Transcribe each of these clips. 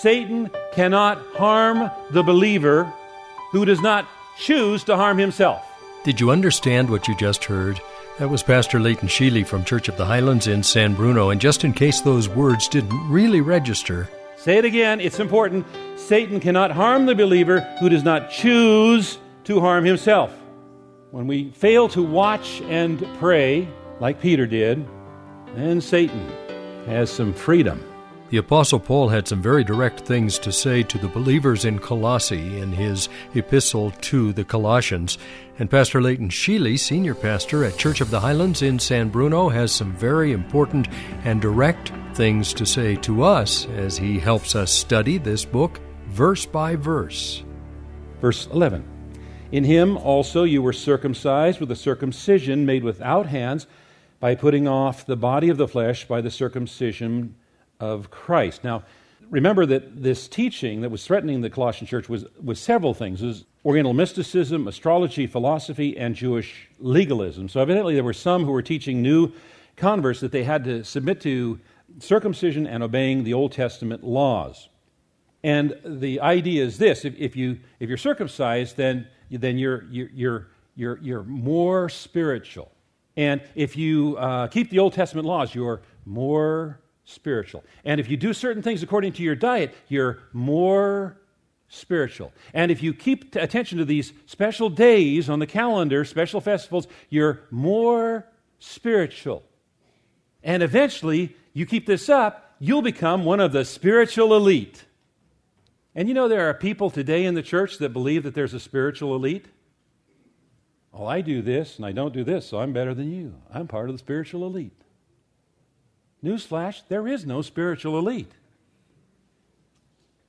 Satan cannot harm the believer who does not choose to harm himself. Did you understand what you just heard? That was Pastor Leighton Sheely from Church of the Highlands in San Bruno. And just in case those words didn't really register, say it again, it's important. Satan cannot harm the believer who does not choose to harm himself. When we fail to watch and pray, like Peter did, then Satan has some freedom. The Apostle Paul had some very direct things to say to the believers in Colossae in his epistle to the Colossians. And Pastor Leighton Sheely, senior pastor at Church of the Highlands in San Bruno, has some very important and direct things to say to us as he helps us study this book verse by verse. Verse 11 In him also you were circumcised with a circumcision made without hands by putting off the body of the flesh by the circumcision of Christ. Now, remember that this teaching that was threatening the Colossian church was, was several things. It was Oriental mysticism, astrology, philosophy, and Jewish legalism. So evidently there were some who were teaching new converts that they had to submit to circumcision and obeying the Old Testament laws. And the idea is this if, if, you, if you're circumcised, then, then you're, you're, you're, you're more spiritual. And if you uh, keep the Old Testament laws, you're more spiritual. And if you do certain things according to your diet, you're more spiritual. And if you keep attention to these special days on the calendar, special festivals, you're more spiritual. And eventually, you keep this up, you'll become one of the spiritual elite. And you know, there are people today in the church that believe that there's a spiritual elite. Oh, I do this and I don't do this, so I'm better than you. I'm part of the spiritual elite. Newsflash, there is no spiritual elite.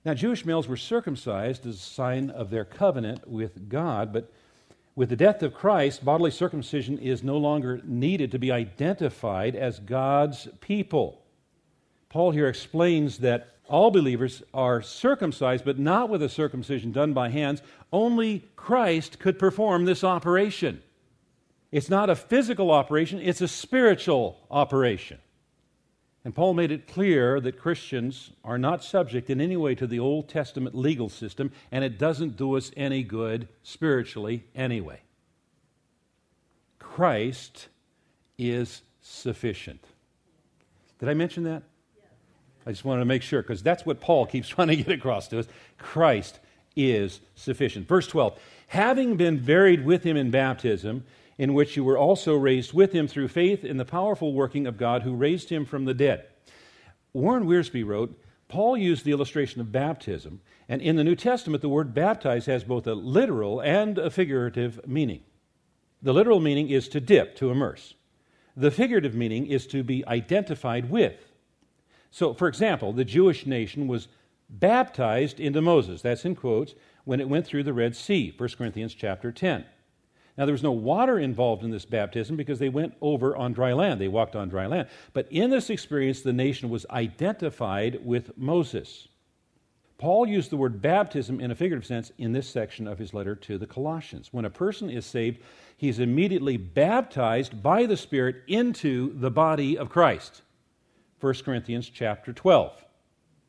Now, Jewish males were circumcised as a sign of their covenant with God, but with the death of Christ, bodily circumcision is no longer needed to be identified as God's people. Paul here explains that all believers are circumcised, but not with a circumcision done by hands. Only Christ could perform this operation. It's not a physical operation, it's a spiritual operation. And Paul made it clear that Christians are not subject in any way to the Old Testament legal system, and it doesn't do us any good spiritually anyway. Christ is sufficient. Did I mention that? I just wanted to make sure because that's what Paul keeps trying to get across to us. Christ is sufficient. Verse 12 Having been buried with him in baptism, in which you were also raised with him through faith in the powerful working of God who raised him from the dead. Warren Wiersbe wrote, Paul used the illustration of baptism, and in the New Testament, the word baptize has both a literal and a figurative meaning. The literal meaning is to dip, to immerse. The figurative meaning is to be identified with. So, for example, the Jewish nation was baptized into Moses, that's in quotes, when it went through the Red Sea, 1 Corinthians chapter 10. Now, there was no water involved in this baptism because they went over on dry land. They walked on dry land. But in this experience, the nation was identified with Moses. Paul used the word baptism in a figurative sense in this section of his letter to the Colossians. When a person is saved, he's immediately baptized by the Spirit into the body of Christ. 1 Corinthians chapter 12.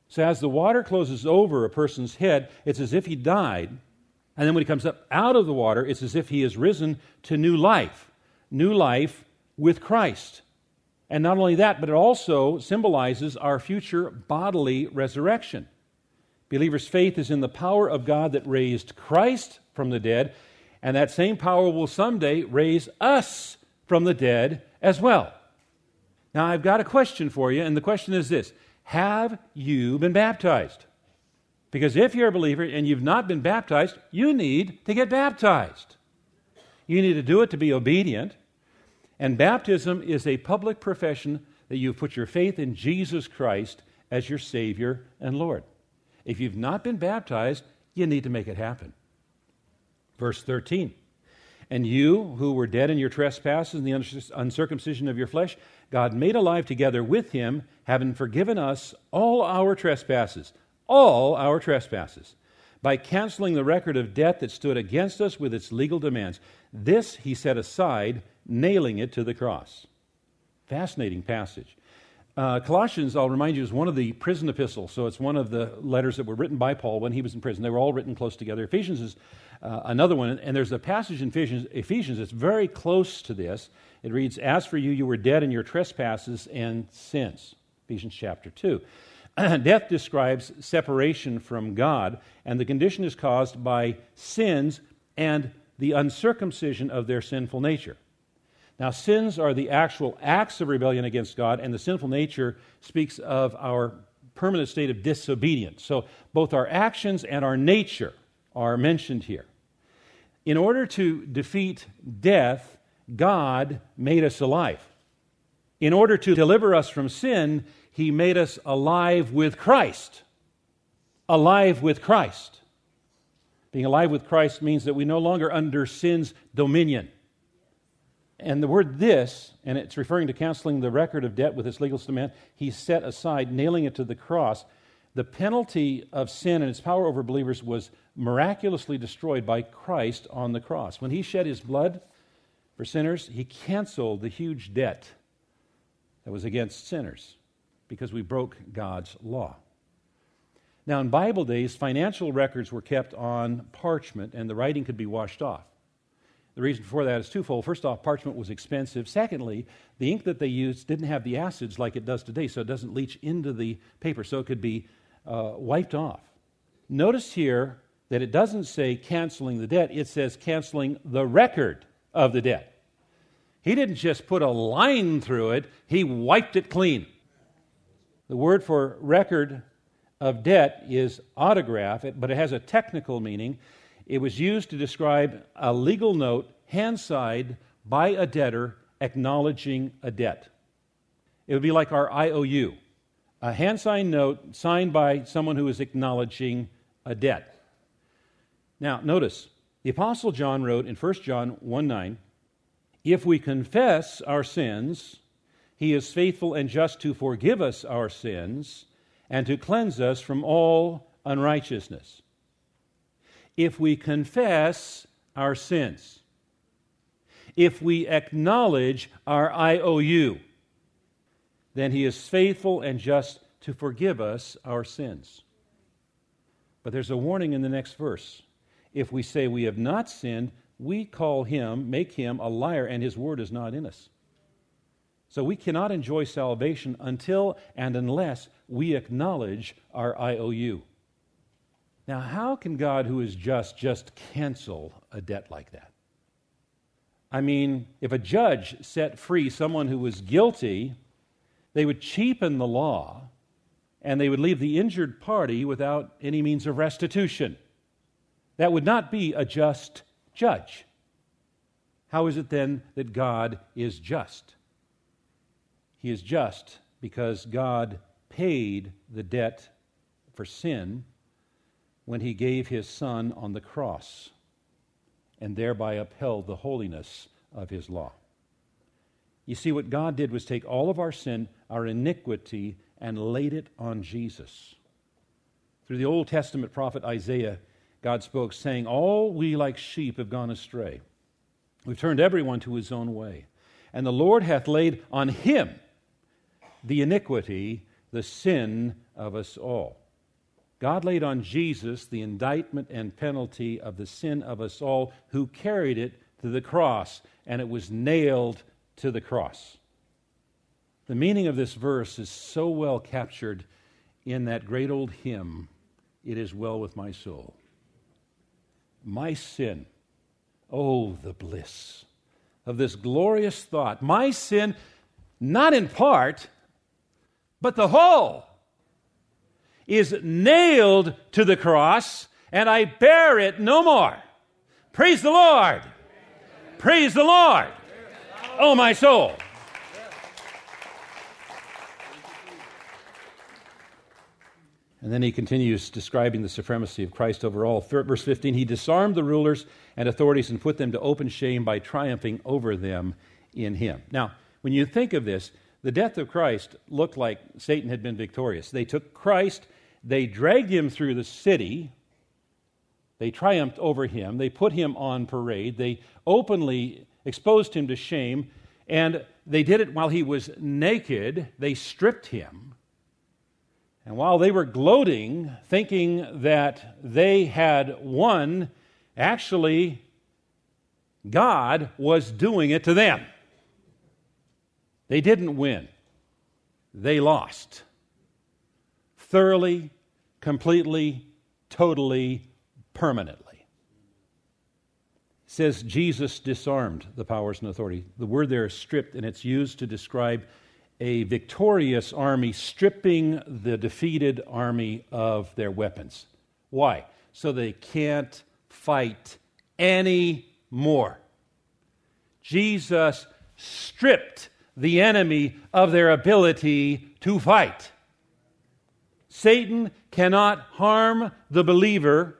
So as the water closes over a person's head, it's as if he died and then when he comes up out of the water, it's as if he has risen to new life, new life with Christ. And not only that, but it also symbolizes our future bodily resurrection. Believers' faith is in the power of God that raised Christ from the dead, and that same power will someday raise us from the dead as well. Now, I've got a question for you, and the question is this Have you been baptized? Because if you're a believer and you've not been baptized, you need to get baptized. You need to do it to be obedient. And baptism is a public profession that you've put your faith in Jesus Christ as your Savior and Lord. If you've not been baptized, you need to make it happen. Verse 13 And you who were dead in your trespasses and the uncircumcision of your flesh, God made alive together with him, having forgiven us all our trespasses, all our trespasses, by canceling the record of debt that stood against us with its legal demands. This he set aside, nailing it to the cross. Fascinating passage. Uh, Colossians, I'll remind you, is one of the prison epistles. So it's one of the letters that were written by Paul when he was in prison. They were all written close together. Ephesians is uh, another one. And there's a passage in Ephesians, Ephesians that's very close to this. It reads, As for you, you were dead in your trespasses and sins. Ephesians chapter 2. Death describes separation from God, and the condition is caused by sins and the uncircumcision of their sinful nature. Now, sins are the actual acts of rebellion against God, and the sinful nature speaks of our permanent state of disobedience. So, both our actions and our nature are mentioned here. In order to defeat death, God made us alive. In order to deliver us from sin, He made us alive with Christ. Alive with Christ. Being alive with Christ means that we no longer under sin's dominion. And the word this, and it's referring to canceling the record of debt with its legal demand, he set aside, nailing it to the cross. The penalty of sin and its power over believers was miraculously destroyed by Christ on the cross. When he shed his blood for sinners, he canceled the huge debt that was against sinners because we broke God's law. Now, in Bible days, financial records were kept on parchment and the writing could be washed off. The reason for that is twofold. First off, parchment was expensive. Secondly, the ink that they used didn't have the acids like it does today, so it doesn't leach into the paper, so it could be uh, wiped off. Notice here that it doesn't say canceling the debt, it says canceling the record of the debt. He didn't just put a line through it, he wiped it clean. The word for record of debt is autograph, but it has a technical meaning. It was used to describe a legal note hand signed by a debtor acknowledging a debt. It would be like our IOU, a hand signed note signed by someone who is acknowledging a debt. Now, notice, the Apostle John wrote in 1 John 1 9, If we confess our sins, he is faithful and just to forgive us our sins and to cleanse us from all unrighteousness if we confess our sins, if we acknowledge our IOU, then he is faithful and just to forgive us our sins. But there's a warning in the next verse. If we say we have not sinned, we call him, make him a liar, and his word is not in us. So we cannot enjoy salvation until and unless we acknowledge our IOU. Now, how can God, who is just, just cancel a debt like that? I mean, if a judge set free someone who was guilty, they would cheapen the law and they would leave the injured party without any means of restitution. That would not be a just judge. How is it then that God is just? He is just because God paid the debt for sin when he gave his Son on the cross and thereby upheld the holiness of his law. You see, what God did was take all of our sin, our iniquity, and laid it on Jesus. Through the Old Testament prophet Isaiah, God spoke, saying, All we like sheep have gone astray. We've turned everyone to his own way. And the Lord hath laid on him the iniquity, the sin of us all. God laid on Jesus the indictment and penalty of the sin of us all, who carried it to the cross, and it was nailed to the cross. The meaning of this verse is so well captured in that great old hymn, It Is Well With My Soul. My sin, oh, the bliss of this glorious thought. My sin, not in part, but the whole is nailed to the cross, and I bear it no more. Praise the Lord! Praise the Lord! Oh, my soul! And then he continues describing the supremacy of Christ over all. Verse 15 He disarmed the rulers and authorities and put them to open shame by triumphing over them in him. Now, when you think of this, the death of Christ looked like Satan had been victorious. They took Christ, they dragged him through the city, they triumphed over him, they put him on parade, they openly exposed him to shame, and they did it while he was naked. They stripped him. And while they were gloating, thinking that they had won, actually, God was doing it to them. They didn't win, they lost. Thoroughly, completely, totally, permanently. It says Jesus disarmed the powers and authority. The word there is stripped, and it's used to describe a victorious army stripping the defeated army of their weapons. Why? So they can't fight anymore. Jesus stripped the enemy of their ability to fight. Satan cannot harm the believer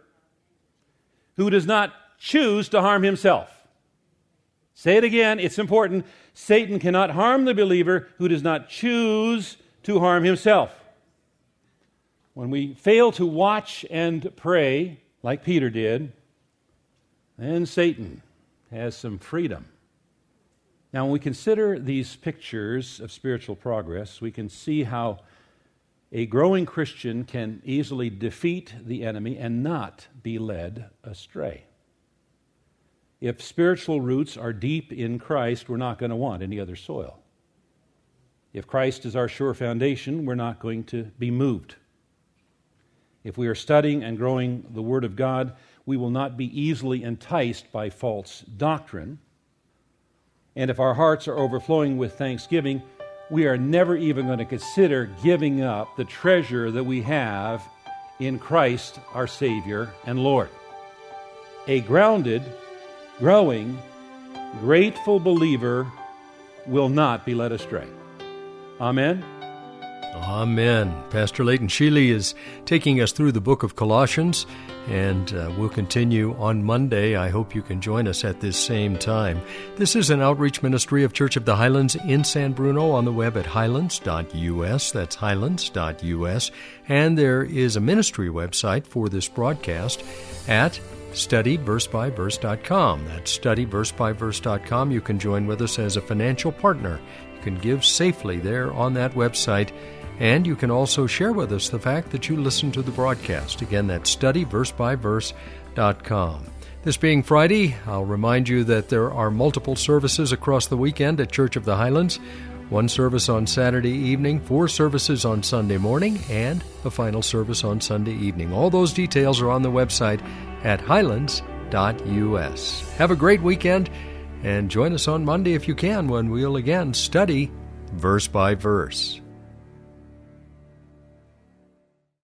who does not choose to harm himself. Say it again, it's important. Satan cannot harm the believer who does not choose to harm himself. When we fail to watch and pray, like Peter did, then Satan has some freedom now, when we consider these pictures of spiritual progress, we can see how a growing Christian can easily defeat the enemy and not be led astray. If spiritual roots are deep in Christ, we're not going to want any other soil. If Christ is our sure foundation, we're not going to be moved. If we are studying and growing the Word of God, we will not be easily enticed by false doctrine and if our hearts are overflowing with thanksgiving, we are never even going to consider giving up the treasure that we have in Christ, our Savior and Lord. A grounded, growing, grateful believer will not be led astray. Amen. Amen. Pastor Leighton Sheely is taking us through the book of Colossians, and uh, we'll continue on Monday. I hope you can join us at this same time. This is an outreach ministry of Church of the Highlands in San Bruno on the web at highlands.us. That's highlands.us. And there is a ministry website for this broadcast at studyversebyverse.com. That's studyversebyverse.com. You can join with us as a financial partner. You can give safely there on that website and you can also share with us the fact that you listen to the broadcast. Again, that's studyversebyverse.com. This being Friday, I'll remind you that there are multiple services across the weekend at Church of the Highlands. One service on Saturday evening, four services on Sunday morning, and a final service on Sunday evening. All those details are on the website at highlands.us. Have a great weekend and join us on Monday if you can when we'll again study verse by verse.